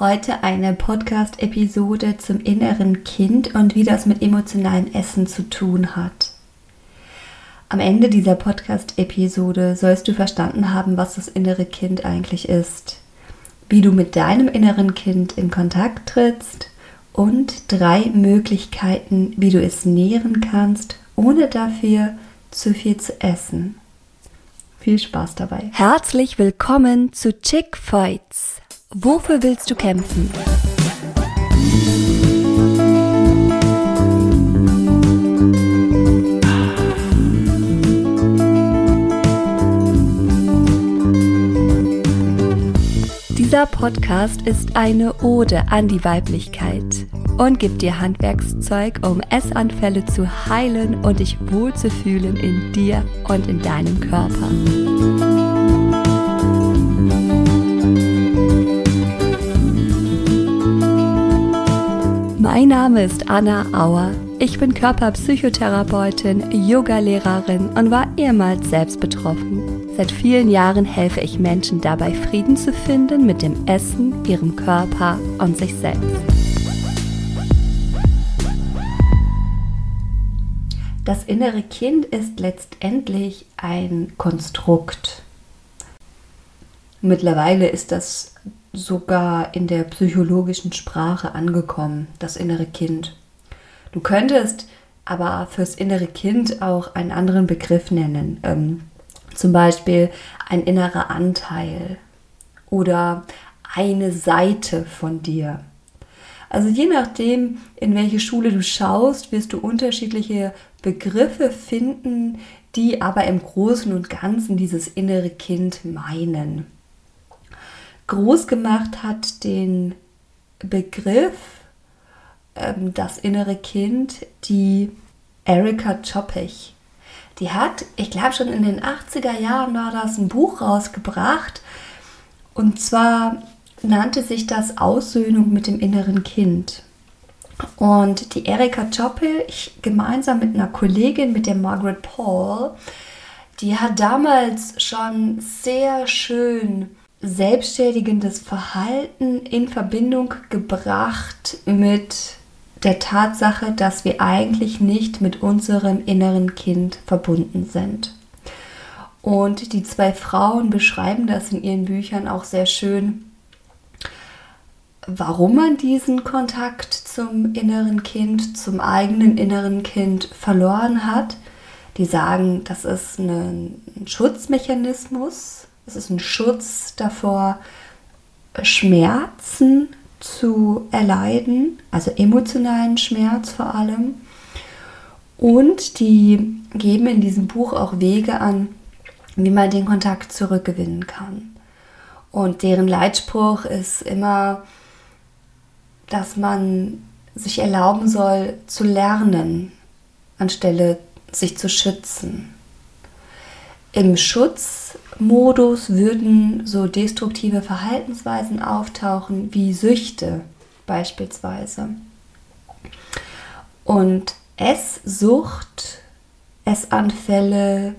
Heute eine Podcast-Episode zum inneren Kind und wie das mit emotionalem Essen zu tun hat. Am Ende dieser Podcast-Episode sollst du verstanden haben, was das innere Kind eigentlich ist, wie du mit deinem inneren Kind in Kontakt trittst und drei Möglichkeiten, wie du es nähren kannst, ohne dafür zu viel zu essen. Viel Spaß dabei. Herzlich willkommen zu Chick Fights Wofür willst du kämpfen? Dieser Podcast ist eine Ode an die Weiblichkeit und gibt dir Handwerkszeug, um Essanfälle zu heilen und dich wohlzufühlen in dir und in deinem Körper. Mein Name ist Anna Auer. Ich bin Körperpsychotherapeutin, Yogalehrerin und war ehemals selbst betroffen. Seit vielen Jahren helfe ich Menschen dabei, Frieden zu finden mit dem Essen, ihrem Körper und sich selbst. Das innere Kind ist letztendlich ein Konstrukt. Mittlerweile ist das sogar in der psychologischen Sprache angekommen, das innere Kind. Du könntest aber fürs innere Kind auch einen anderen Begriff nennen, ähm, zum Beispiel ein innerer Anteil oder eine Seite von dir. Also je nachdem, in welche Schule du schaust, wirst du unterschiedliche Begriffe finden, die aber im Großen und Ganzen dieses innere Kind meinen groß gemacht hat den Begriff ähm, das innere Kind, die Erika Choppich. Die hat, ich glaube schon in den 80er Jahren war das ein Buch rausgebracht und zwar nannte sich das Aussöhnung mit dem inneren Kind. Und die Erika Choppich gemeinsam mit einer Kollegin, mit der Margaret Paul, die hat damals schon sehr schön selbstständigendes Verhalten in Verbindung gebracht mit der Tatsache, dass wir eigentlich nicht mit unserem inneren Kind verbunden sind. Und die zwei Frauen beschreiben das in ihren Büchern auch sehr schön, warum man diesen Kontakt zum inneren Kind, zum eigenen inneren Kind verloren hat. Die sagen, das ist ein Schutzmechanismus, es ist ein Schutz davor, Schmerzen zu erleiden, also emotionalen Schmerz vor allem. Und die geben in diesem Buch auch Wege an, wie man den Kontakt zurückgewinnen kann. Und deren Leitspruch ist immer, dass man sich erlauben soll zu lernen, anstelle sich zu schützen. Im Schutzmodus würden so destruktive Verhaltensweisen auftauchen wie Süchte beispielsweise. Und Esssucht, Essanfälle,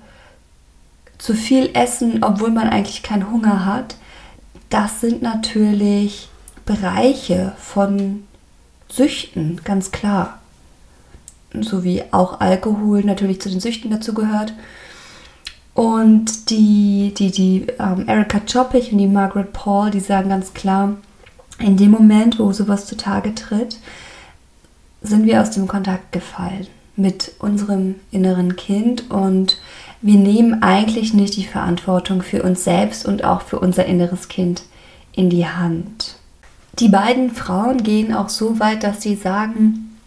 zu viel Essen, obwohl man eigentlich keinen Hunger hat, das sind natürlich Bereiche von Süchten, ganz klar. So wie auch Alkohol natürlich zu den Süchten dazu gehört. Und die, die, die ähm, Erika Choppich und die Margaret Paul, die sagen ganz klar, in dem Moment, wo sowas zutage tritt, sind wir aus dem Kontakt gefallen mit unserem inneren Kind und wir nehmen eigentlich nicht die Verantwortung für uns selbst und auch für unser inneres Kind in die Hand. Die beiden Frauen gehen auch so weit, dass sie sagen,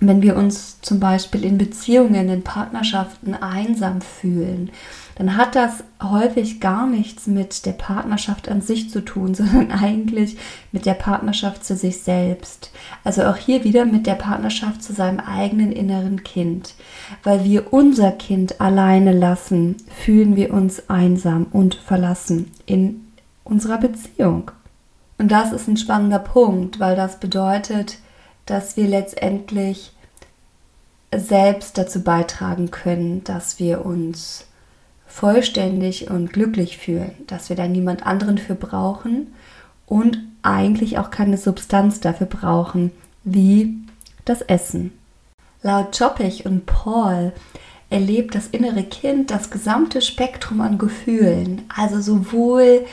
wenn wir uns zum Beispiel in Beziehungen, in Partnerschaften einsam fühlen, dann hat das häufig gar nichts mit der Partnerschaft an sich zu tun, sondern eigentlich mit der Partnerschaft zu sich selbst. Also auch hier wieder mit der Partnerschaft zu seinem eigenen inneren Kind. Weil wir unser Kind alleine lassen, fühlen wir uns einsam und verlassen in unserer Beziehung. Und das ist ein spannender Punkt, weil das bedeutet, dass wir letztendlich selbst dazu beitragen können, dass wir uns vollständig und glücklich fühlen, dass wir da niemand anderen für brauchen und eigentlich auch keine Substanz dafür brauchen, wie das Essen. Laut Joppich und Paul erlebt das innere Kind das gesamte Spektrum an Gefühlen, also sowohl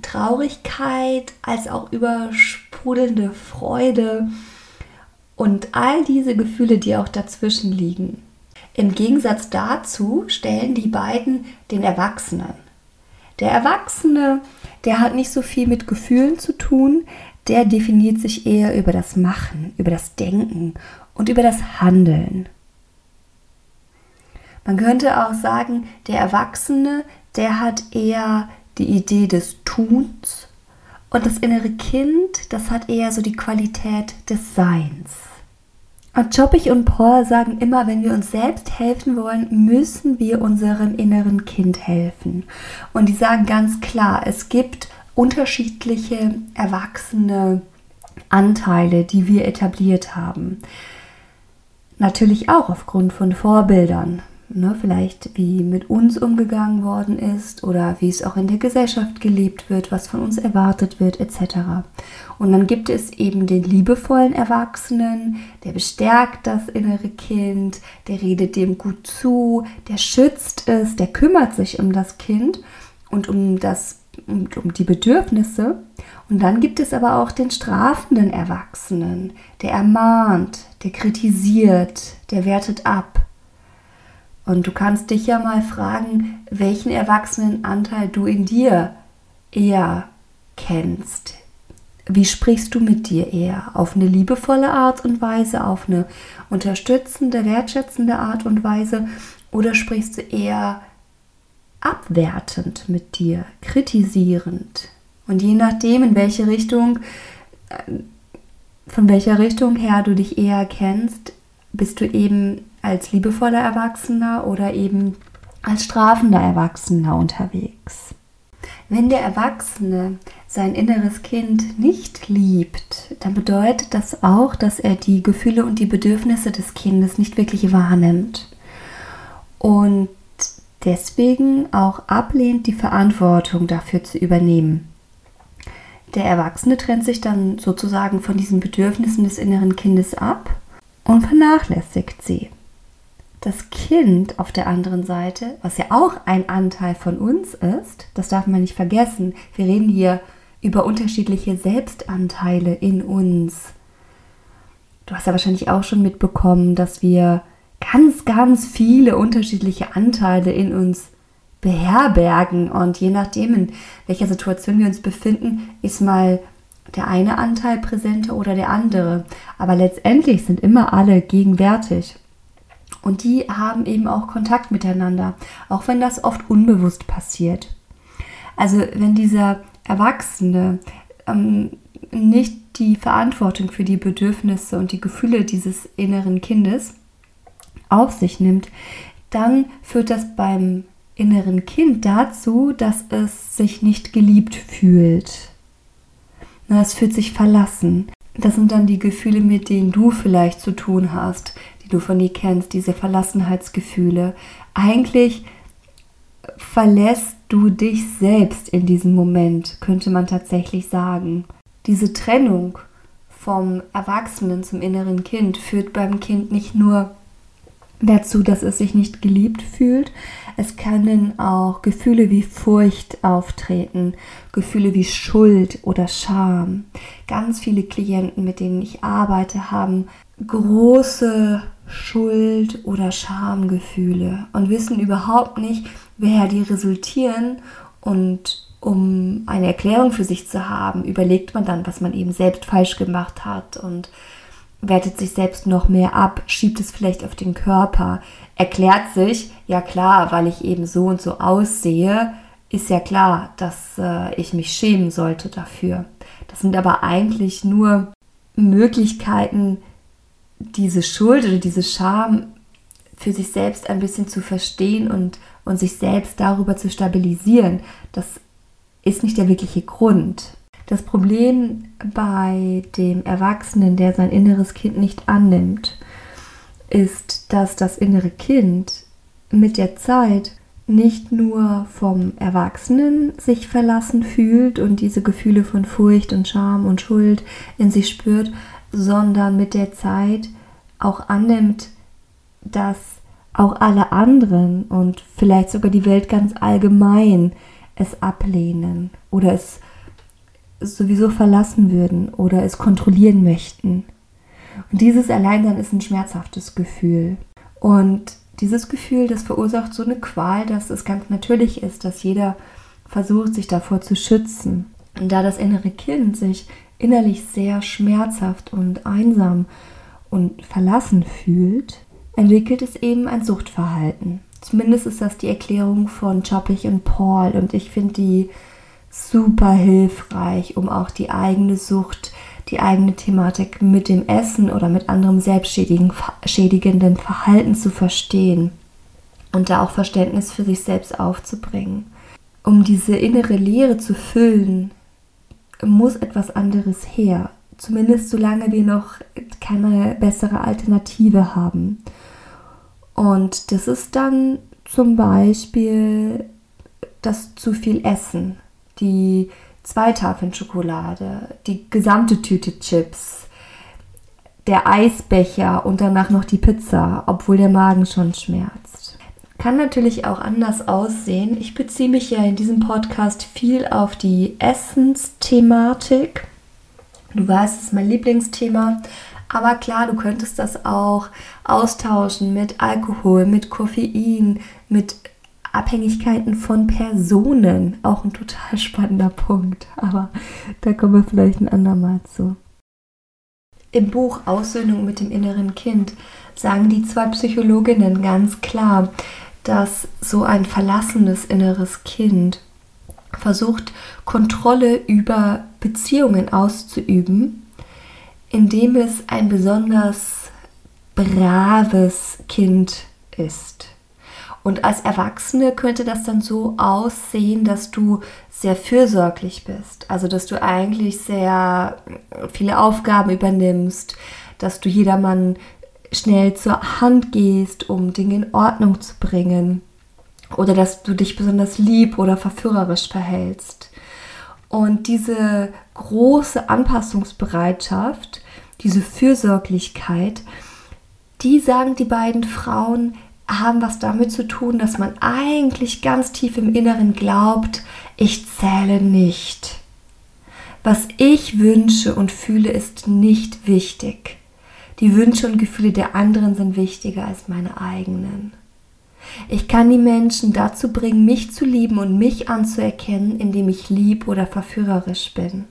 Traurigkeit als auch übersprudelnde Freude und all diese Gefühle, die auch dazwischen liegen. Im Gegensatz dazu stellen die beiden den Erwachsenen. Der Erwachsene, der hat nicht so viel mit Gefühlen zu tun, der definiert sich eher über das Machen, über das Denken und über das Handeln. Man könnte auch sagen, der Erwachsene, der hat eher die Idee des Tuns und das innere Kind, das hat eher so die Qualität des Seins. Und Joppich und Paul sagen immer, wenn wir uns selbst helfen wollen, müssen wir unserem inneren Kind helfen. Und die sagen ganz klar, es gibt unterschiedliche erwachsene Anteile, die wir etabliert haben. Natürlich auch aufgrund von Vorbildern ne, vielleicht wie mit uns umgegangen worden ist oder wie es auch in der Gesellschaft gelebt wird, was von uns erwartet wird, etc. Und dann gibt es eben den liebevollen Erwachsenen, der bestärkt das innere Kind, der redet dem gut zu, der schützt es, der kümmert sich um das Kind und um das und um die Bedürfnisse. Und dann gibt es aber auch den strafenden Erwachsenen, der ermahnt, der kritisiert, der wertet ab. Und du kannst dich ja mal fragen, welchen Erwachsenenanteil du in dir eher kennst. Wie sprichst du mit dir eher? Auf eine liebevolle Art und Weise, auf eine unterstützende, wertschätzende Art und Weise? Oder sprichst du eher abwertend mit dir, kritisierend? Und je nachdem, in welche Richtung, äh, von welcher Richtung her du dich eher kennst, bist du eben als liebevoller Erwachsener oder eben als strafender Erwachsener unterwegs. Wenn der Erwachsene sein inneres Kind nicht liebt, dann bedeutet das auch, dass er die Gefühle und die Bedürfnisse des Kindes nicht wirklich wahrnimmt und deswegen auch ablehnt, die Verantwortung dafür zu übernehmen. Der Erwachsene trennt sich dann sozusagen von diesen Bedürfnissen des inneren Kindes ab und vernachlässigt sie das Kind auf der anderen Seite, was ja auch ein Anteil von uns ist, das darf man nicht vergessen. Wir reden hier über unterschiedliche Selbstanteile in uns. Du hast ja wahrscheinlich auch schon mitbekommen, dass wir ganz, ganz viele unterschiedliche Anteile in uns beherbergen und je nachdem, in welcher Situation wir uns befinden, ist mal der eine Anteil präsenter oder der andere. Aber letztendlich sind immer alle gegenwärtig. Und die haben eben auch Kontakt miteinander, auch wenn das oft unbewusst passiert. Also wenn dieser Erwachsene ähm, nicht die Verantwortung für die Bedürfnisse und die Gefühle dieses inneren Kindes auf sich nimmt, dann führt das beim inneren Kind dazu, dass es sich nicht geliebt fühlt. Es fühlt sich verlassen. Das sind dann die Gefühle, mit denen du vielleicht zu tun hast, die du von dir kennst, diese Verlassenheitsgefühle. Eigentlich verlässt du dich selbst in diesem Moment, könnte man tatsächlich sagen. Diese Trennung vom Erwachsenen zum inneren Kind führt beim Kind nicht nur dazu, dass es sich nicht geliebt fühlt. Es können auch Gefühle wie Furcht auftreten, Gefühle wie Schuld oder Scham. Ganz viele Klienten, mit denen ich arbeite, haben große Schuld- oder Schamgefühle und wissen überhaupt nicht, woher die resultieren. Und um eine Erklärung für sich zu haben, überlegt man dann, was man eben selbst falsch gemacht hat und wertet sich selbst noch mehr ab, schiebt es vielleicht auf den Körper, erklärt sich, ja klar, weil ich eben so und so aussehe, ist ja klar, dass äh, ich mich schämen sollte dafür. Das sind aber eigentlich nur Möglichkeiten, diese Schuld oder diese Scham für sich selbst ein bisschen zu verstehen und, und sich selbst darüber zu stabilisieren, das ist nicht der wirkliche Grund. Das Problem bei dem Erwachsenen, der sein inneres Kind nicht annimmt, ist, dass das innere Kind mit der Zeit nicht nur vom Erwachsenen sich verlassen fühlt und diese Gefühle von Furcht und Scham und Schuld in sich spürt, sondern mit der Zeit auch annimmt, dass auch alle anderen und vielleicht sogar die Welt ganz allgemein es ablehnen oder es sowieso verlassen würden oder es kontrollieren möchten. Und dieses Alleinsein ist ein schmerzhaftes Gefühl. Und dieses Gefühl, das verursacht so eine Qual, dass es ganz natürlich ist, dass jeder versucht, sich davor zu schützen. Und da das innere Kind sich innerlich sehr schmerzhaft und einsam und verlassen fühlt, entwickelt es eben ein Suchtverhalten. Zumindest ist das die Erklärung von Choppich und Paul und ich finde die super hilfreich, um auch die eigene Sucht, die eigene Thematik mit dem Essen oder mit anderem selbstschädigenden Verhalten zu verstehen und da auch Verständnis für sich selbst aufzubringen. Um diese innere Leere zu füllen, muss etwas anderes her. Zumindest solange wir noch keine bessere Alternative haben. Und das ist dann zum Beispiel das zu viel Essen, die zwei Tafeln Schokolade, die gesamte Tüte Chips, der Eisbecher und danach noch die Pizza, obwohl der Magen schon schmerzt. Kann natürlich auch anders aussehen. Ich beziehe mich ja in diesem Podcast viel auf die Essensthematik. Du weißt, es ist mein Lieblingsthema. Aber klar, du könntest das auch austauschen mit Alkohol, mit Koffein, mit Abhängigkeiten von Personen. Auch ein total spannender Punkt. Aber da kommen wir vielleicht ein andermal zu. Im Buch Aussöhnung mit dem inneren Kind sagen die zwei Psychologinnen ganz klar, dass so ein verlassenes inneres Kind versucht, Kontrolle über Beziehungen auszuüben indem es ein besonders braves Kind ist. Und als Erwachsene könnte das dann so aussehen, dass du sehr fürsorglich bist. Also, dass du eigentlich sehr viele Aufgaben übernimmst, dass du jedermann schnell zur Hand gehst, um Dinge in Ordnung zu bringen. Oder dass du dich besonders lieb oder verführerisch verhältst. Und diese große Anpassungsbereitschaft, diese Fürsorglichkeit, die sagen die beiden Frauen, haben was damit zu tun, dass man eigentlich ganz tief im Inneren glaubt, ich zähle nicht. Was ich wünsche und fühle, ist nicht wichtig. Die Wünsche und Gefühle der anderen sind wichtiger als meine eigenen. Ich kann die Menschen dazu bringen, mich zu lieben und mich anzuerkennen, indem ich lieb oder verführerisch bin.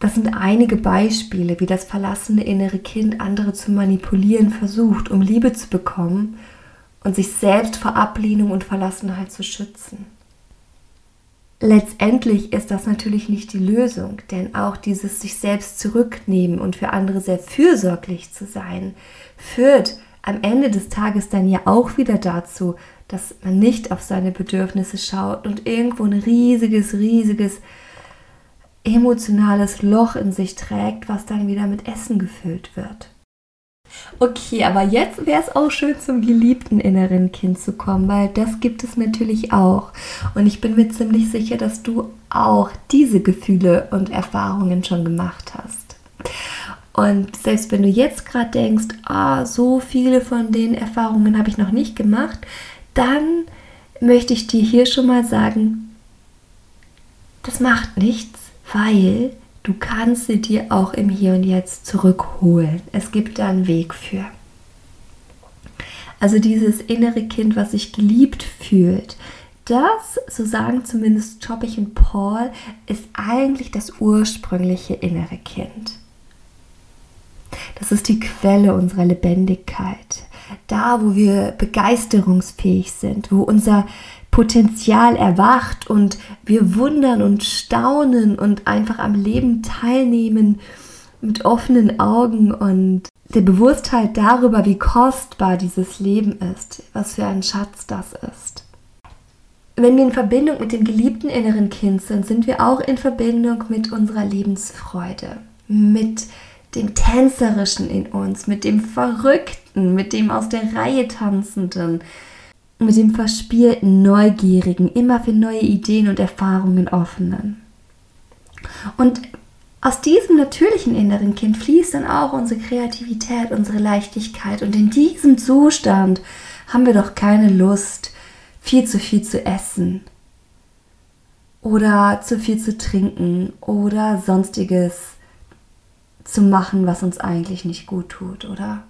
Das sind einige Beispiele, wie das verlassene innere Kind andere zu manipulieren versucht, um Liebe zu bekommen und sich selbst vor Ablehnung und Verlassenheit zu schützen. Letztendlich ist das natürlich nicht die Lösung, denn auch dieses sich selbst zurücknehmen und für andere sehr fürsorglich zu sein, führt am Ende des Tages dann ja auch wieder dazu, dass man nicht auf seine Bedürfnisse schaut und irgendwo ein riesiges, riesiges emotionales Loch in sich trägt, was dann wieder mit Essen gefüllt wird. Okay, aber jetzt wäre es auch schön zum geliebten inneren Kind zu kommen, weil das gibt es natürlich auch. Und ich bin mir ziemlich sicher, dass du auch diese Gefühle und Erfahrungen schon gemacht hast. Und selbst wenn du jetzt gerade denkst, ah, so viele von den Erfahrungen habe ich noch nicht gemacht, dann möchte ich dir hier schon mal sagen, das macht nichts, weil du kannst sie dir auch im Hier und Jetzt zurückholen. Es gibt da einen Weg für. Also dieses innere Kind, was sich geliebt fühlt, das, so sagen zumindest Choppich und Paul, ist eigentlich das ursprüngliche innere Kind. Das ist die Quelle unserer Lebendigkeit. Da, wo wir begeisterungsfähig sind, wo unser Potenzial erwacht und wir wundern und staunen und einfach am Leben teilnehmen mit offenen Augen und der Bewusstheit darüber, wie kostbar dieses Leben ist, was für ein Schatz das ist. Wenn wir in Verbindung mit dem geliebten inneren Kind sind, sind wir auch in Verbindung mit unserer Lebensfreude, mit dem Tänzerischen in uns, mit dem Verrückten, mit dem aus der Reihe Tanzenden, mit dem verspielten, neugierigen, immer für neue Ideen und Erfahrungen offenen. Und aus diesem natürlichen inneren Kind fließt dann auch unsere Kreativität, unsere Leichtigkeit. Und in diesem Zustand haben wir doch keine Lust, viel zu viel zu essen oder zu viel zu trinken oder sonstiges zu machen, was uns eigentlich nicht gut tut, oder?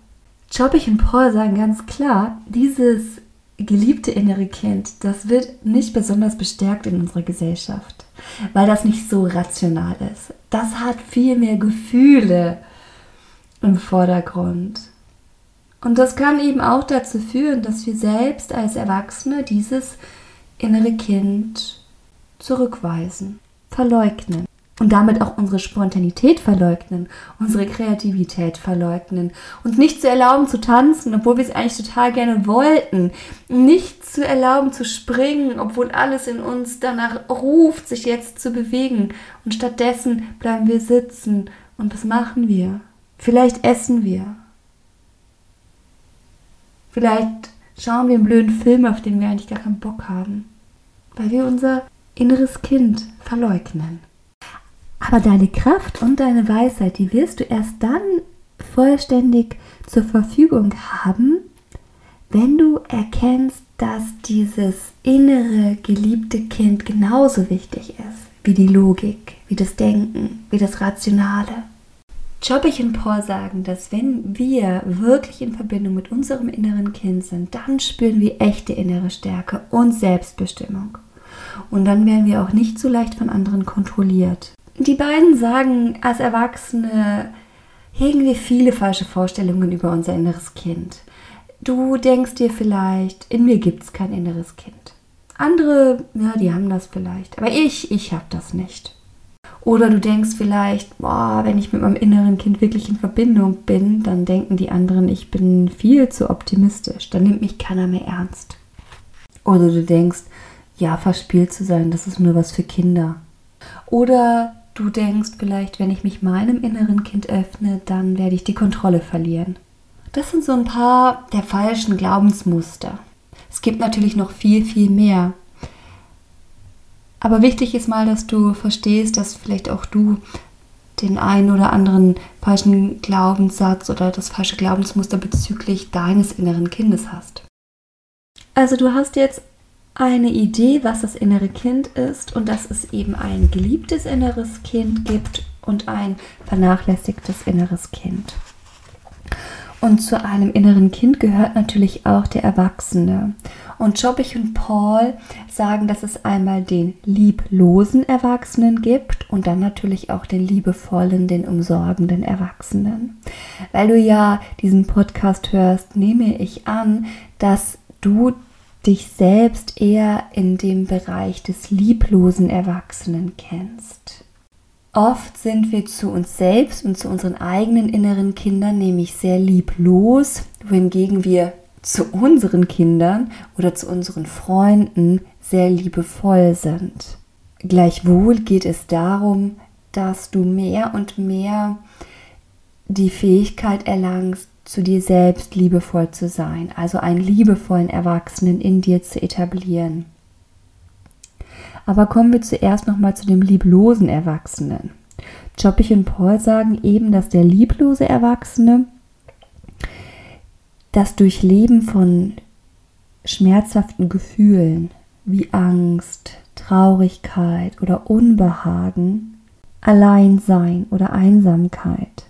Choppich und Paul sagen ganz klar, dieses geliebte innere Kind, das wird nicht besonders bestärkt in unserer Gesellschaft, weil das nicht so rational ist. Das hat viel mehr Gefühle im Vordergrund. Und das kann eben auch dazu führen, dass wir selbst als Erwachsene dieses innere Kind zurückweisen, verleugnen und damit auch unsere Spontanität verleugnen, unsere Kreativität verleugnen, uns nicht zu erlauben zu tanzen, obwohl wir es eigentlich total gerne wollten, nicht zu erlauben zu springen, obwohl alles in uns danach ruft, sich jetzt zu bewegen und stattdessen bleiben wir sitzen und was machen wir? Vielleicht essen wir. Vielleicht schauen wir einen blöden Film, auf den wir eigentlich gar keinen Bock haben, weil wir unser inneres Kind verleugnen. Aber deine Kraft und deine Weisheit, die wirst du erst dann vollständig zur Verfügung haben, wenn du erkennst, dass dieses innere geliebte Kind genauso wichtig ist wie die Logik, wie das Denken, wie das Rationale. Jobbich und Paul sagen, dass wenn wir wirklich in Verbindung mit unserem inneren Kind sind, dann spüren wir echte innere Stärke und Selbstbestimmung. Und dann werden wir auch nicht so leicht von anderen kontrolliert. Die beiden sagen, als Erwachsene hegen wir viele falsche Vorstellungen über unser inneres Kind. Du denkst dir vielleicht, in mir gibt es kein inneres Kind. Andere, ja, die haben das vielleicht. Aber ich, ich habe das nicht. Oder du denkst vielleicht, boah, wenn ich mit meinem inneren Kind wirklich in Verbindung bin, dann denken die anderen, ich bin viel zu optimistisch. Dann nimmt mich keiner mehr ernst. Oder du denkst, ja, verspielt zu sein, das ist nur was für Kinder. Oder Du denkst vielleicht, wenn ich mich meinem inneren Kind öffne, dann werde ich die Kontrolle verlieren. Das sind so ein paar der falschen Glaubensmuster. Es gibt natürlich noch viel, viel mehr. Aber wichtig ist mal, dass du verstehst, dass vielleicht auch du den einen oder anderen falschen Glaubenssatz oder das falsche Glaubensmuster bezüglich deines inneren Kindes hast. Also du hast jetzt eine Idee, was das innere Kind ist und dass es eben ein geliebtes inneres Kind gibt und ein vernachlässigtes inneres Kind. Und zu einem inneren Kind gehört natürlich auch der Erwachsene. Und Jobbich und Paul sagen, dass es einmal den lieblosen Erwachsenen gibt und dann natürlich auch den liebevollen, den umsorgenden Erwachsenen. Weil du ja diesen Podcast hörst, nehme ich an, dass du dich selbst eher in dem Bereich des lieblosen Erwachsenen kennst. Oft sind wir zu uns selbst und zu unseren eigenen inneren Kindern nämlich sehr lieblos, wohingegen wir zu unseren Kindern oder zu unseren Freunden sehr liebevoll sind. Gleichwohl geht es darum, dass du mehr und mehr die Fähigkeit erlangst, zu dir selbst liebevoll zu sein, also einen liebevollen Erwachsenen in dir zu etablieren. Aber kommen wir zuerst nochmal zu dem lieblosen Erwachsenen. Joppich und Paul sagen eben, dass der lieblose Erwachsene das Durchleben von schmerzhaften Gefühlen wie Angst, Traurigkeit oder Unbehagen, Alleinsein oder Einsamkeit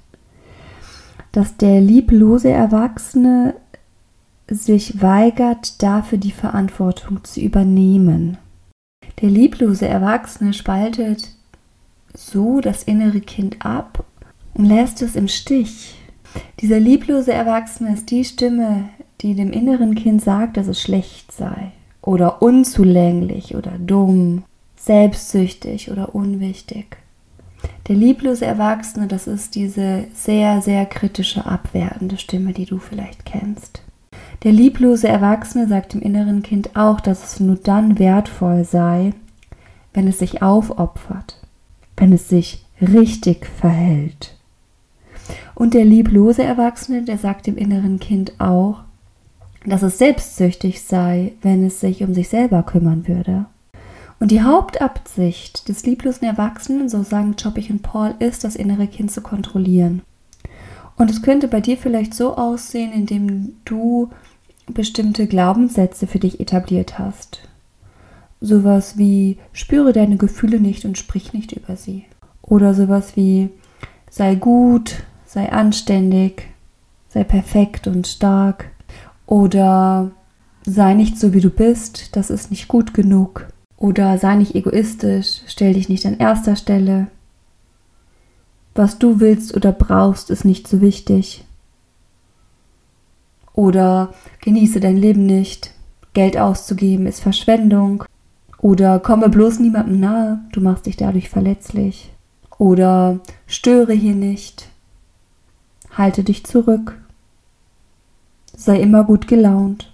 dass der lieblose Erwachsene sich weigert, dafür die Verantwortung zu übernehmen. Der lieblose Erwachsene spaltet so das innere Kind ab und lässt es im Stich. Dieser lieblose Erwachsene ist die Stimme, die dem inneren Kind sagt, dass es schlecht sei oder unzulänglich oder dumm, selbstsüchtig oder unwichtig. Der lieblose Erwachsene, das ist diese sehr, sehr kritische, abwertende Stimme, die du vielleicht kennst. Der lieblose Erwachsene sagt dem inneren Kind auch, dass es nur dann wertvoll sei, wenn es sich aufopfert, wenn es sich richtig verhält. Und der lieblose Erwachsene, der sagt dem inneren Kind auch, dass es selbstsüchtig sei, wenn es sich um sich selber kümmern würde. Und die Hauptabsicht des lieblosen Erwachsenen, so sagen Choppich und Paul, ist, das innere Kind zu kontrollieren. Und es könnte bei dir vielleicht so aussehen, indem du bestimmte Glaubenssätze für dich etabliert hast. Sowas wie spüre deine Gefühle nicht und sprich nicht über sie. Oder sowas wie sei gut, sei anständig, sei perfekt und stark. Oder sei nicht so wie du bist, das ist nicht gut genug. Oder sei nicht egoistisch, stell dich nicht an erster Stelle. Was du willst oder brauchst, ist nicht so wichtig. Oder genieße dein Leben nicht. Geld auszugeben ist Verschwendung. Oder komme bloß niemandem nahe, du machst dich dadurch verletzlich. Oder störe hier nicht. Halte dich zurück. Sei immer gut gelaunt.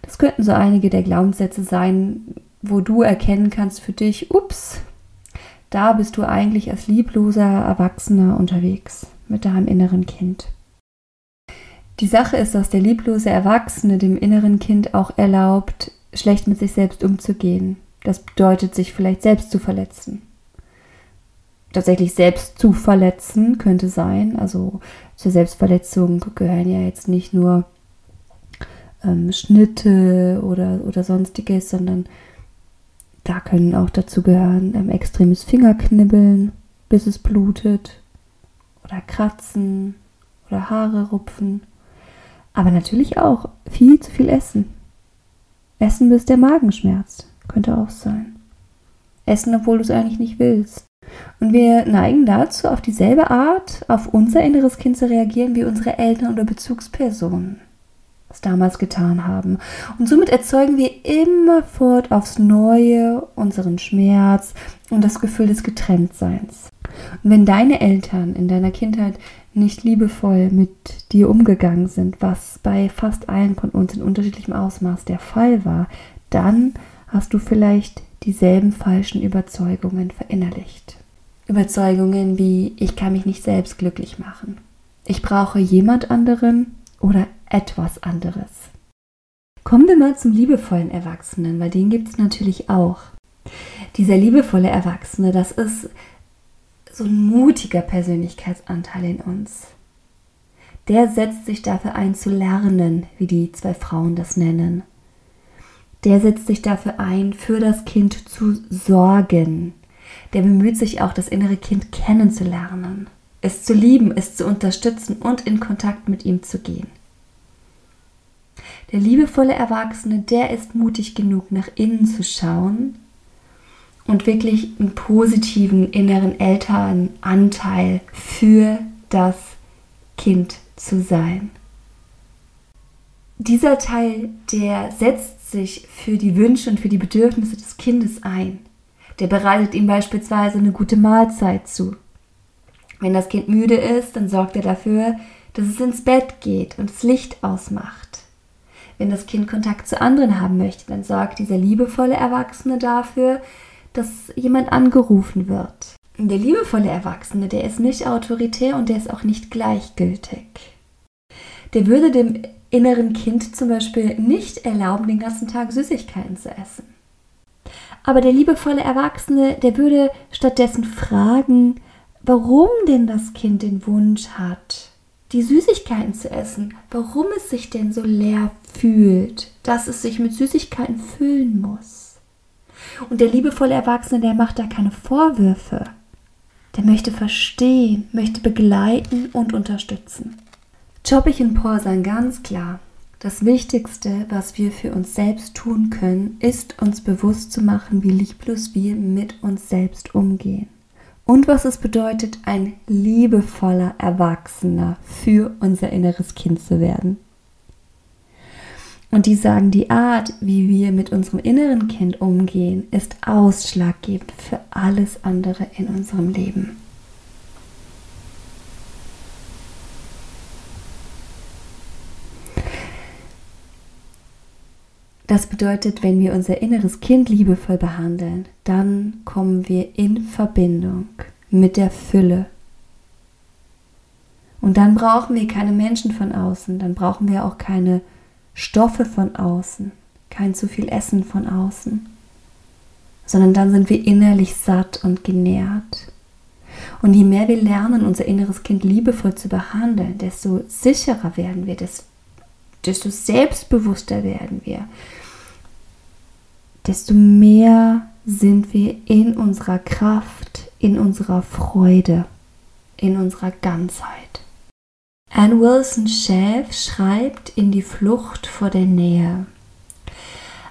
Das könnten so einige der Glaubenssätze sein, wo du erkennen kannst für dich, ups, da bist du eigentlich als liebloser Erwachsener unterwegs mit deinem inneren Kind. Die Sache ist, dass der lieblose Erwachsene dem inneren Kind auch erlaubt, schlecht mit sich selbst umzugehen. Das bedeutet, sich vielleicht selbst zu verletzen. Tatsächlich selbst zu verletzen könnte sein. Also zur Selbstverletzung gehören ja jetzt nicht nur ähm, Schnitte oder, oder sonstiges, sondern da können auch dazu gehören ähm, extremes Fingerknibbeln, bis es blutet, oder Kratzen oder Haare rupfen. Aber natürlich auch viel zu viel Essen. Essen, bis der Magen schmerzt, könnte auch sein. Essen, obwohl du es eigentlich nicht willst. Und wir neigen dazu, auf dieselbe Art auf unser inneres Kind zu reagieren wie unsere Eltern oder Bezugspersonen es damals getan haben. Und somit erzeugen wir immerfort aufs Neue unseren Schmerz und das Gefühl des Getrenntseins. Und wenn deine Eltern in deiner Kindheit nicht liebevoll mit dir umgegangen sind, was bei fast allen von uns in unterschiedlichem Ausmaß der Fall war, dann hast du vielleicht dieselben falschen Überzeugungen verinnerlicht. Überzeugungen wie ich kann mich nicht selbst glücklich machen. Ich brauche jemand anderen oder etwas anderes. Kommen wir mal zum liebevollen Erwachsenen, weil den gibt es natürlich auch. Dieser liebevolle Erwachsene, das ist so ein mutiger Persönlichkeitsanteil in uns. Der setzt sich dafür ein zu lernen, wie die zwei Frauen das nennen. Der setzt sich dafür ein, für das Kind zu sorgen. Der bemüht sich auch, das innere Kind kennenzulernen, es zu lieben, es zu unterstützen und in Kontakt mit ihm zu gehen. Der liebevolle Erwachsene, der ist mutig genug, nach innen zu schauen und wirklich einen positiven inneren Elternanteil für das Kind zu sein. Dieser Teil, der setzt sich für die Wünsche und für die Bedürfnisse des Kindes ein. Der bereitet ihm beispielsweise eine gute Mahlzeit zu. Wenn das Kind müde ist, dann sorgt er dafür, dass es ins Bett geht und das Licht ausmacht. Wenn das Kind Kontakt zu anderen haben möchte, dann sorgt dieser liebevolle Erwachsene dafür, dass jemand angerufen wird. Der liebevolle Erwachsene, der ist nicht autoritär und der ist auch nicht gleichgültig. Der würde dem inneren Kind zum Beispiel nicht erlauben, den ganzen Tag Süßigkeiten zu essen. Aber der liebevolle Erwachsene, der würde stattdessen fragen, warum denn das Kind den Wunsch hat, die Süßigkeiten zu essen, warum es sich denn so leer fühlt, dass es sich mit Süßigkeiten füllen muss. Und der liebevolle Erwachsene, der macht da keine Vorwürfe. Der möchte verstehen, möchte begleiten und unterstützen. Choppich und Paul sagen ganz klar, das Wichtigste, was wir für uns selbst tun können, ist uns bewusst zu machen, wie lieblos wir mit uns selbst umgehen und was es bedeutet, ein liebevoller Erwachsener für unser inneres Kind zu werden. Und die sagen, die Art, wie wir mit unserem inneren Kind umgehen, ist ausschlaggebend für alles andere in unserem Leben. Das bedeutet, wenn wir unser inneres Kind liebevoll behandeln, dann kommen wir in Verbindung mit der Fülle. Und dann brauchen wir keine Menschen von außen, dann brauchen wir auch keine Stoffe von außen, kein zu viel Essen von außen, sondern dann sind wir innerlich satt und genährt. Und je mehr wir lernen, unser inneres Kind liebevoll zu behandeln, desto sicherer werden wir, desto selbstbewusster werden wir, desto mehr sind wir in unserer Kraft, in unserer Freude, in unserer Ganzheit. Anne Wilson Schäf schreibt in Die Flucht vor der Nähe.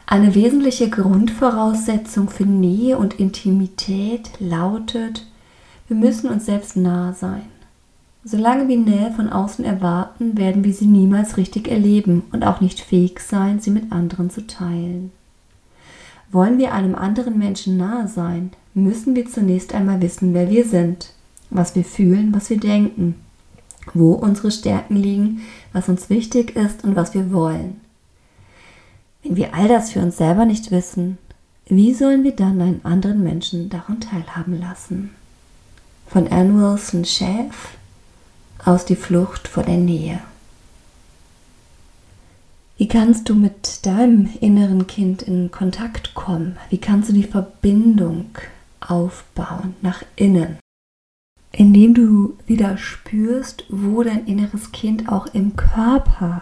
Eine wesentliche Grundvoraussetzung für Nähe und Intimität lautet, wir müssen uns selbst nah sein. Solange wir Nähe von außen erwarten, werden wir sie niemals richtig erleben und auch nicht fähig sein, sie mit anderen zu teilen. Wollen wir einem anderen Menschen nahe sein, müssen wir zunächst einmal wissen, wer wir sind, was wir fühlen, was wir denken, wo unsere Stärken liegen, was uns wichtig ist und was wir wollen. Wenn wir all das für uns selber nicht wissen, wie sollen wir dann einen anderen Menschen daran teilhaben lassen? Von Anne Wilson Schäf aus Die Flucht vor der Nähe. Wie kannst du mit deinem inneren Kind in Kontakt kommen? Wie kannst du die Verbindung aufbauen nach innen? Indem du wieder spürst, wo dein inneres Kind auch im Körper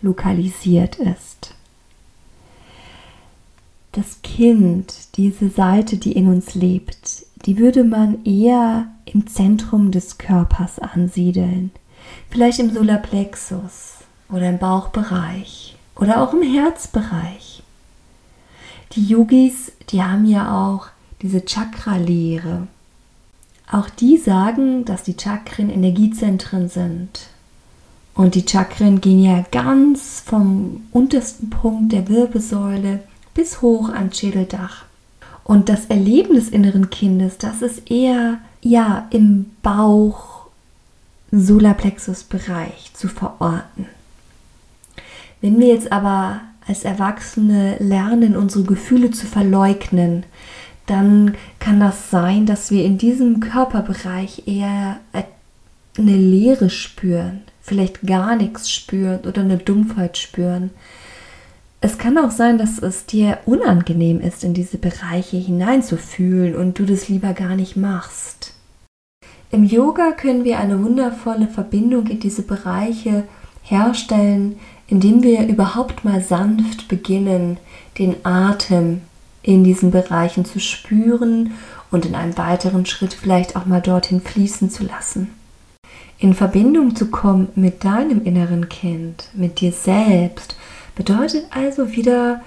lokalisiert ist. Das Kind, diese Seite, die in uns lebt, die würde man eher im Zentrum des Körpers ansiedeln. Vielleicht im Solarplexus oder im Bauchbereich oder auch im Herzbereich. Die Yogis, die haben ja auch diese Chakra-Lehre. Auch die sagen, dass die Chakren Energiezentren sind. Und die Chakren gehen ja ganz vom untersten Punkt der Wirbelsäule bis hoch ans Schädeldach. Und das Erleben des inneren Kindes, das ist eher ja im Bauch Solarplexus-Bereich zu verorten. Wenn wir jetzt aber als Erwachsene lernen, unsere Gefühle zu verleugnen, dann kann das sein, dass wir in diesem Körperbereich eher eine Leere spüren, vielleicht gar nichts spüren oder eine Dumpfheit spüren. Es kann auch sein, dass es dir unangenehm ist, in diese Bereiche hineinzufühlen und du das lieber gar nicht machst. Im Yoga können wir eine wundervolle Verbindung in diese Bereiche herstellen, indem wir überhaupt mal sanft beginnen, den Atem in diesen Bereichen zu spüren und in einem weiteren Schritt vielleicht auch mal dorthin fließen zu lassen. In Verbindung zu kommen mit deinem inneren Kind, mit dir selbst, bedeutet also wieder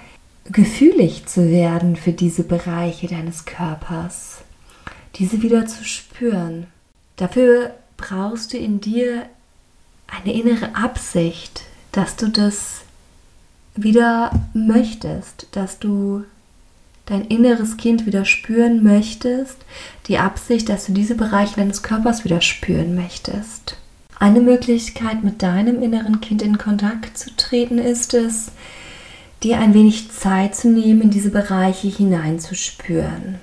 gefühlig zu werden für diese Bereiche deines Körpers, diese wieder zu spüren. Dafür brauchst du in dir eine innere Absicht, dass du das wieder möchtest, dass du dein inneres Kind wieder spüren möchtest, die Absicht, dass du diese Bereiche deines Körpers wieder spüren möchtest. Eine Möglichkeit, mit deinem inneren Kind in Kontakt zu treten, ist es, dir ein wenig Zeit zu nehmen, in diese Bereiche hineinzuspüren.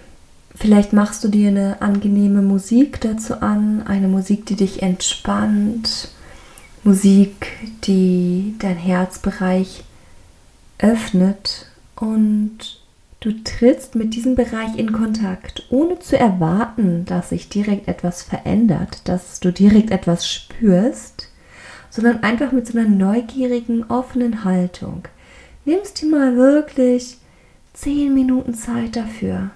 Vielleicht machst du dir eine angenehme Musik dazu an, eine Musik, die dich entspannt, Musik, die dein Herzbereich öffnet und du trittst mit diesem Bereich in Kontakt, ohne zu erwarten, dass sich direkt etwas verändert, dass du direkt etwas spürst, sondern einfach mit so einer neugierigen, offenen Haltung. Nimmst dir mal wirklich 10 Minuten Zeit dafür,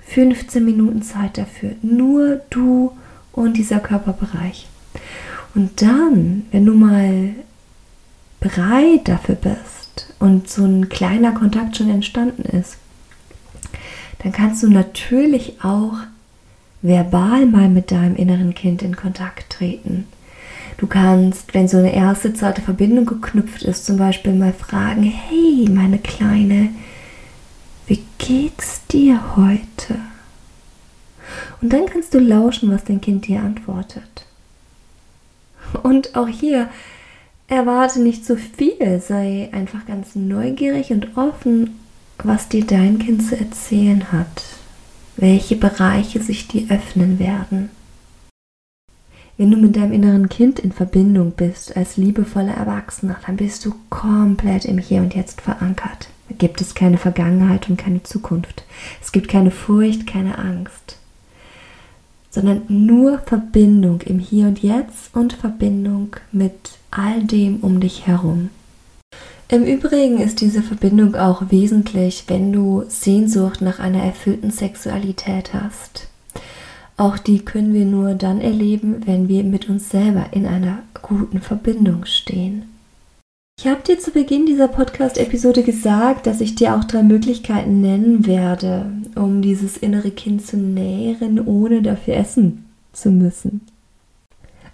15 Minuten Zeit dafür, nur du und dieser Körperbereich. Und dann, wenn du mal bereit dafür bist und so ein kleiner Kontakt schon entstanden ist, dann kannst du natürlich auch verbal mal mit deinem inneren Kind in Kontakt treten. Du kannst, wenn so eine erste zarte Verbindung geknüpft ist, zum Beispiel mal fragen, hey, meine Kleine, wie geht's dir heute? Und dann kannst du lauschen, was dein Kind dir antwortet. Und auch hier erwarte nicht zu viel, sei einfach ganz neugierig und offen, was dir dein Kind zu erzählen hat, welche Bereiche sich dir öffnen werden. Wenn du mit deinem inneren Kind in Verbindung bist als liebevoller Erwachsener, dann bist du komplett im Hier und Jetzt verankert. Da gibt es keine Vergangenheit und keine Zukunft. Es gibt keine Furcht, keine Angst, sondern nur Verbindung im Hier und Jetzt und Verbindung mit all dem um dich herum. Im Übrigen ist diese Verbindung auch wesentlich, wenn du Sehnsucht nach einer erfüllten Sexualität hast. Auch die können wir nur dann erleben, wenn wir mit uns selber in einer guten Verbindung stehen. Ich habe dir zu Beginn dieser Podcast-Episode gesagt, dass ich dir auch drei Möglichkeiten nennen werde, um dieses innere Kind zu nähren, ohne dafür essen zu müssen.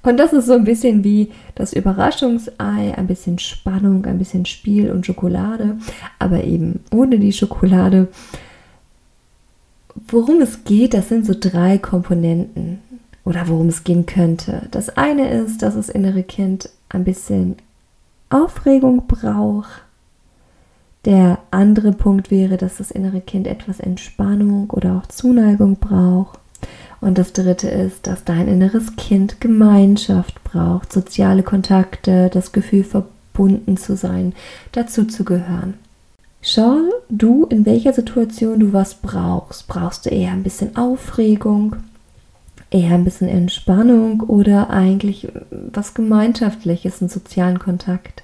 Und das ist so ein bisschen wie das Überraschungsei, ein bisschen Spannung, ein bisschen Spiel und Schokolade, aber eben ohne die Schokolade worum es geht, das sind so drei Komponenten oder worum es gehen könnte. Das eine ist, dass das innere Kind ein bisschen Aufregung braucht. Der andere Punkt wäre, dass das innere Kind etwas Entspannung oder auch Zuneigung braucht. Und das dritte ist, dass dein inneres Kind Gemeinschaft braucht, soziale Kontakte, das Gefühl verbunden zu sein, dazu zu gehören. Schau du, in welcher Situation du was brauchst. Brauchst du eher ein bisschen Aufregung, eher ein bisschen Entspannung oder eigentlich was Gemeinschaftliches, einen sozialen Kontakt?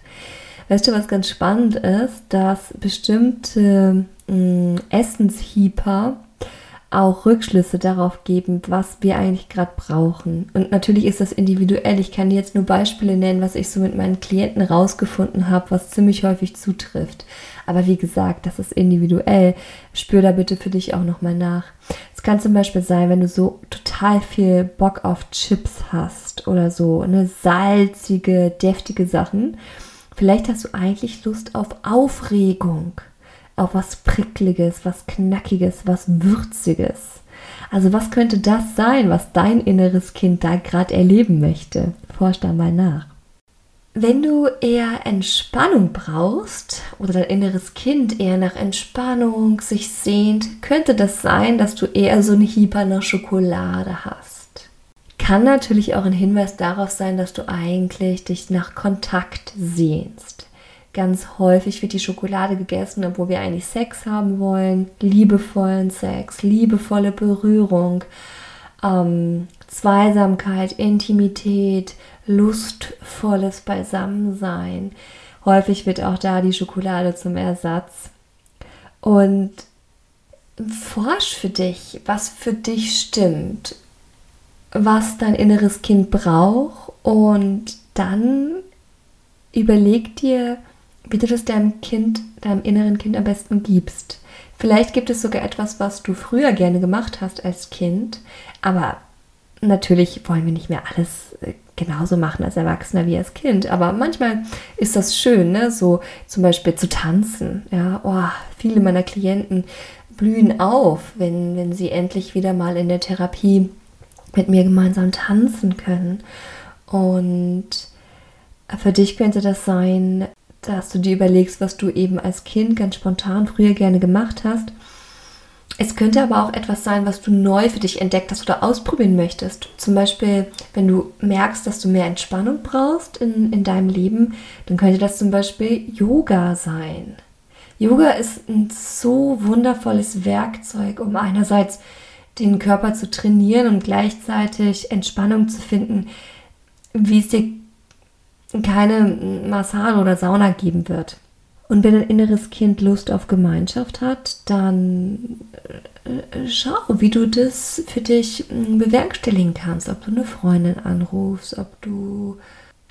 Weißt du, was ganz spannend ist, dass bestimmte äh, Essenshieper auch Rückschlüsse darauf geben, was wir eigentlich gerade brauchen. Und natürlich ist das individuell. Ich kann jetzt nur Beispiele nennen, was ich so mit meinen Klienten rausgefunden habe, was ziemlich häufig zutrifft. Aber wie gesagt, das ist individuell. Spür da bitte für dich auch nochmal nach. Es kann zum Beispiel sein, wenn du so total viel Bock auf Chips hast oder so, eine salzige, deftige Sachen. Vielleicht hast du eigentlich Lust auf Aufregung, auf was Prickliges, was Knackiges, was Würziges. Also was könnte das sein, was dein inneres Kind da gerade erleben möchte? Forsch da mal nach. Wenn du eher Entspannung brauchst oder dein inneres Kind eher nach Entspannung sich sehnt, könnte das sein, dass du eher so einen Hieper nach Schokolade hast. Kann natürlich auch ein Hinweis darauf sein, dass du eigentlich dich nach Kontakt sehnst. Ganz häufig wird die Schokolade gegessen, obwohl wir eigentlich Sex haben wollen, liebevollen Sex, liebevolle Berührung, ähm, Zweisamkeit, Intimität, lustvolles Beisammensein. Häufig wird auch da die Schokolade zum Ersatz. Und forsch für dich, was für dich stimmt, was dein inneres Kind braucht und dann überleg dir, wie du das deinem Kind, deinem inneren Kind am besten gibst. Vielleicht gibt es sogar etwas, was du früher gerne gemacht hast als Kind, aber natürlich wollen wir nicht mehr alles äh, genauso machen als Erwachsener wie als Kind. Aber manchmal ist das schön, ne? so zum Beispiel zu tanzen. Ja, oh, viele meiner Klienten blühen auf, wenn, wenn sie endlich wieder mal in der Therapie mit mir gemeinsam tanzen können. Und für dich könnte das sein, dass du dir überlegst, was du eben als Kind ganz spontan früher gerne gemacht hast es könnte aber auch etwas sein, was du neu für dich entdeckt hast oder ausprobieren möchtest. Zum Beispiel, wenn du merkst, dass du mehr Entspannung brauchst in, in deinem Leben, dann könnte das zum Beispiel Yoga sein. Yoga ist ein so wundervolles Werkzeug, um einerseits den Körper zu trainieren und gleichzeitig Entspannung zu finden, wie es dir keine Massage oder Sauna geben wird. Und wenn ein inneres Kind Lust auf Gemeinschaft hat, dann äh, äh, schau, wie du das für dich hm, bewerkstelligen kannst. Ob du eine Freundin anrufst, ob du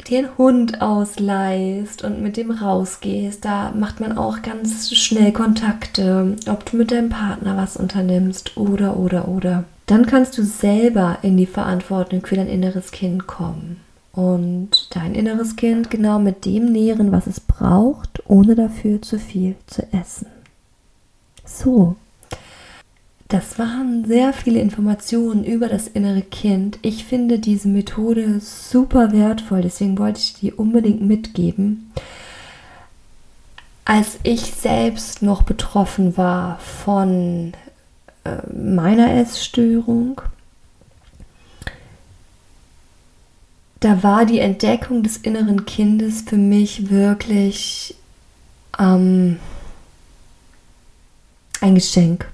dir einen Hund ausleihst und mit dem rausgehst. Da macht man auch ganz schnell Kontakte. Ob du mit deinem Partner was unternimmst oder, oder, oder. Dann kannst du selber in die Verantwortung für dein inneres Kind kommen und dein inneres Kind genau mit dem nähren, was es braucht, ohne dafür zu viel zu essen. So, das waren sehr viele Informationen über das innere Kind. Ich finde diese Methode super wertvoll, deswegen wollte ich die unbedingt mitgeben. Als ich selbst noch betroffen war von äh, meiner Essstörung, da war die Entdeckung des inneren Kindes für mich wirklich ähm, ein Geschenk.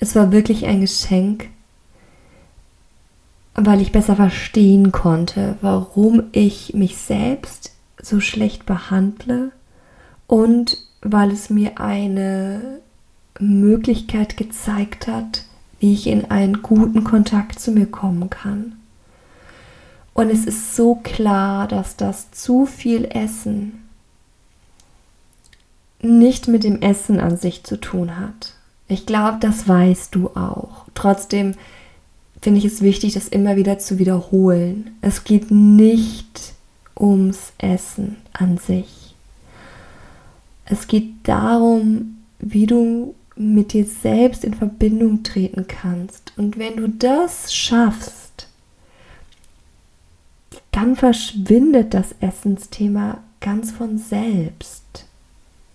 Es war wirklich ein Geschenk, weil ich besser verstehen konnte, warum ich mich selbst so schlecht behandle und weil es mir eine Möglichkeit gezeigt hat, wie ich in einen guten Kontakt zu mir kommen kann. Und es ist so klar, dass das zu viel Essen nicht mit dem Essen an sich zu tun hat. Ich glaube, das weißt du auch. Trotzdem finde ich es wichtig, das immer wieder zu wiederholen. Es geht nicht ums Essen an sich. Es geht darum, wie du mit dir selbst in Verbindung treten kannst. Und wenn du das schaffst, dann verschwindet das Essensthema ganz von selbst.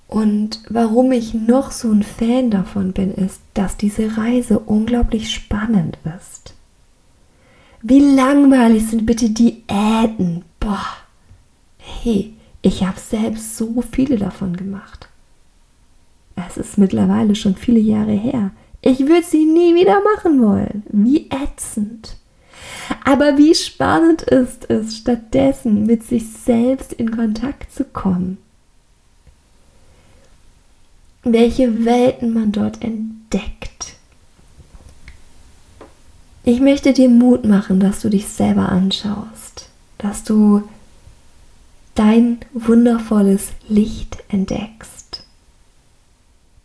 Und warum ich noch so ein Fan davon bin, ist, dass diese Reise unglaublich spannend ist. Wie langweilig sind bitte Diäten? Boah. Hey, ich habe selbst so viele davon gemacht. Es ist mittlerweile schon viele Jahre her. Ich würde sie nie wieder machen wollen. Wie ätzend. Aber wie spannend ist es, stattdessen mit sich selbst in Kontakt zu kommen. Welche Welten man dort entdeckt. Ich möchte dir Mut machen, dass du dich selber anschaust, dass du dein wundervolles Licht entdeckst.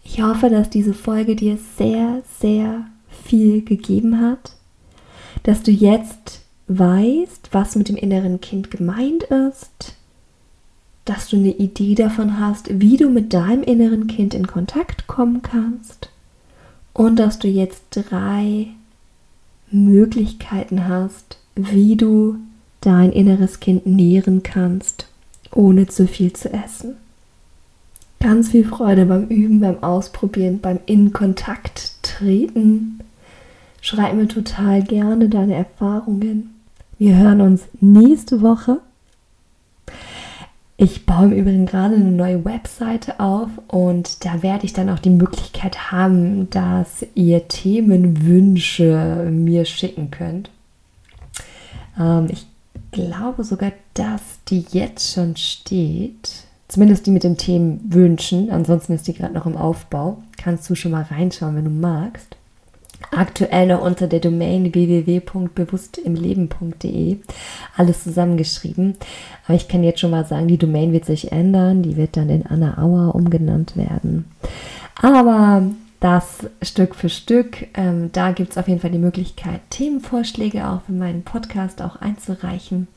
Ich hoffe, dass diese Folge dir sehr, sehr viel gegeben hat, dass du jetzt weißt, was mit dem inneren Kind gemeint ist, dass du eine Idee davon hast, wie du mit deinem inneren Kind in Kontakt kommen kannst und dass du jetzt drei Möglichkeiten hast, wie du dein inneres Kind nähren kannst, ohne zu viel zu essen. Ganz viel Freude beim Üben, beim Ausprobieren, beim in Kontakt treten. Schreib mir total gerne deine Erfahrungen. Wir hören uns nächste Woche. Ich baue im Übrigen gerade eine neue Webseite auf und da werde ich dann auch die Möglichkeit haben, dass ihr Themenwünsche mir schicken könnt. Ähm, ich glaube sogar, dass die jetzt schon steht. Zumindest die mit dem Themenwünschen. Ansonsten ist die gerade noch im Aufbau. Kannst du schon mal reinschauen, wenn du magst aktuell noch unter der Domain www.bewusstimleben.de. Alles zusammengeschrieben. Aber ich kann jetzt schon mal sagen, die Domain wird sich ändern. Die wird dann in Anna Auer umgenannt werden. Aber das Stück für Stück. Ähm, da gibt es auf jeden Fall die Möglichkeit, Themenvorschläge auch für meinen Podcast auch einzureichen.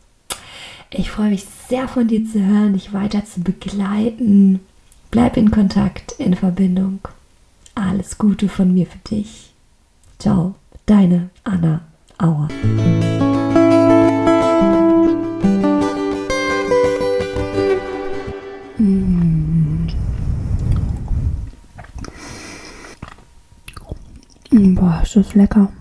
Ich freue mich sehr von dir zu hören, dich weiter zu begleiten. Bleib in Kontakt, in Verbindung. Alles Gute von mir für dich. Ciao, deine Anna Auer. Mm. Boah, ist das lecker.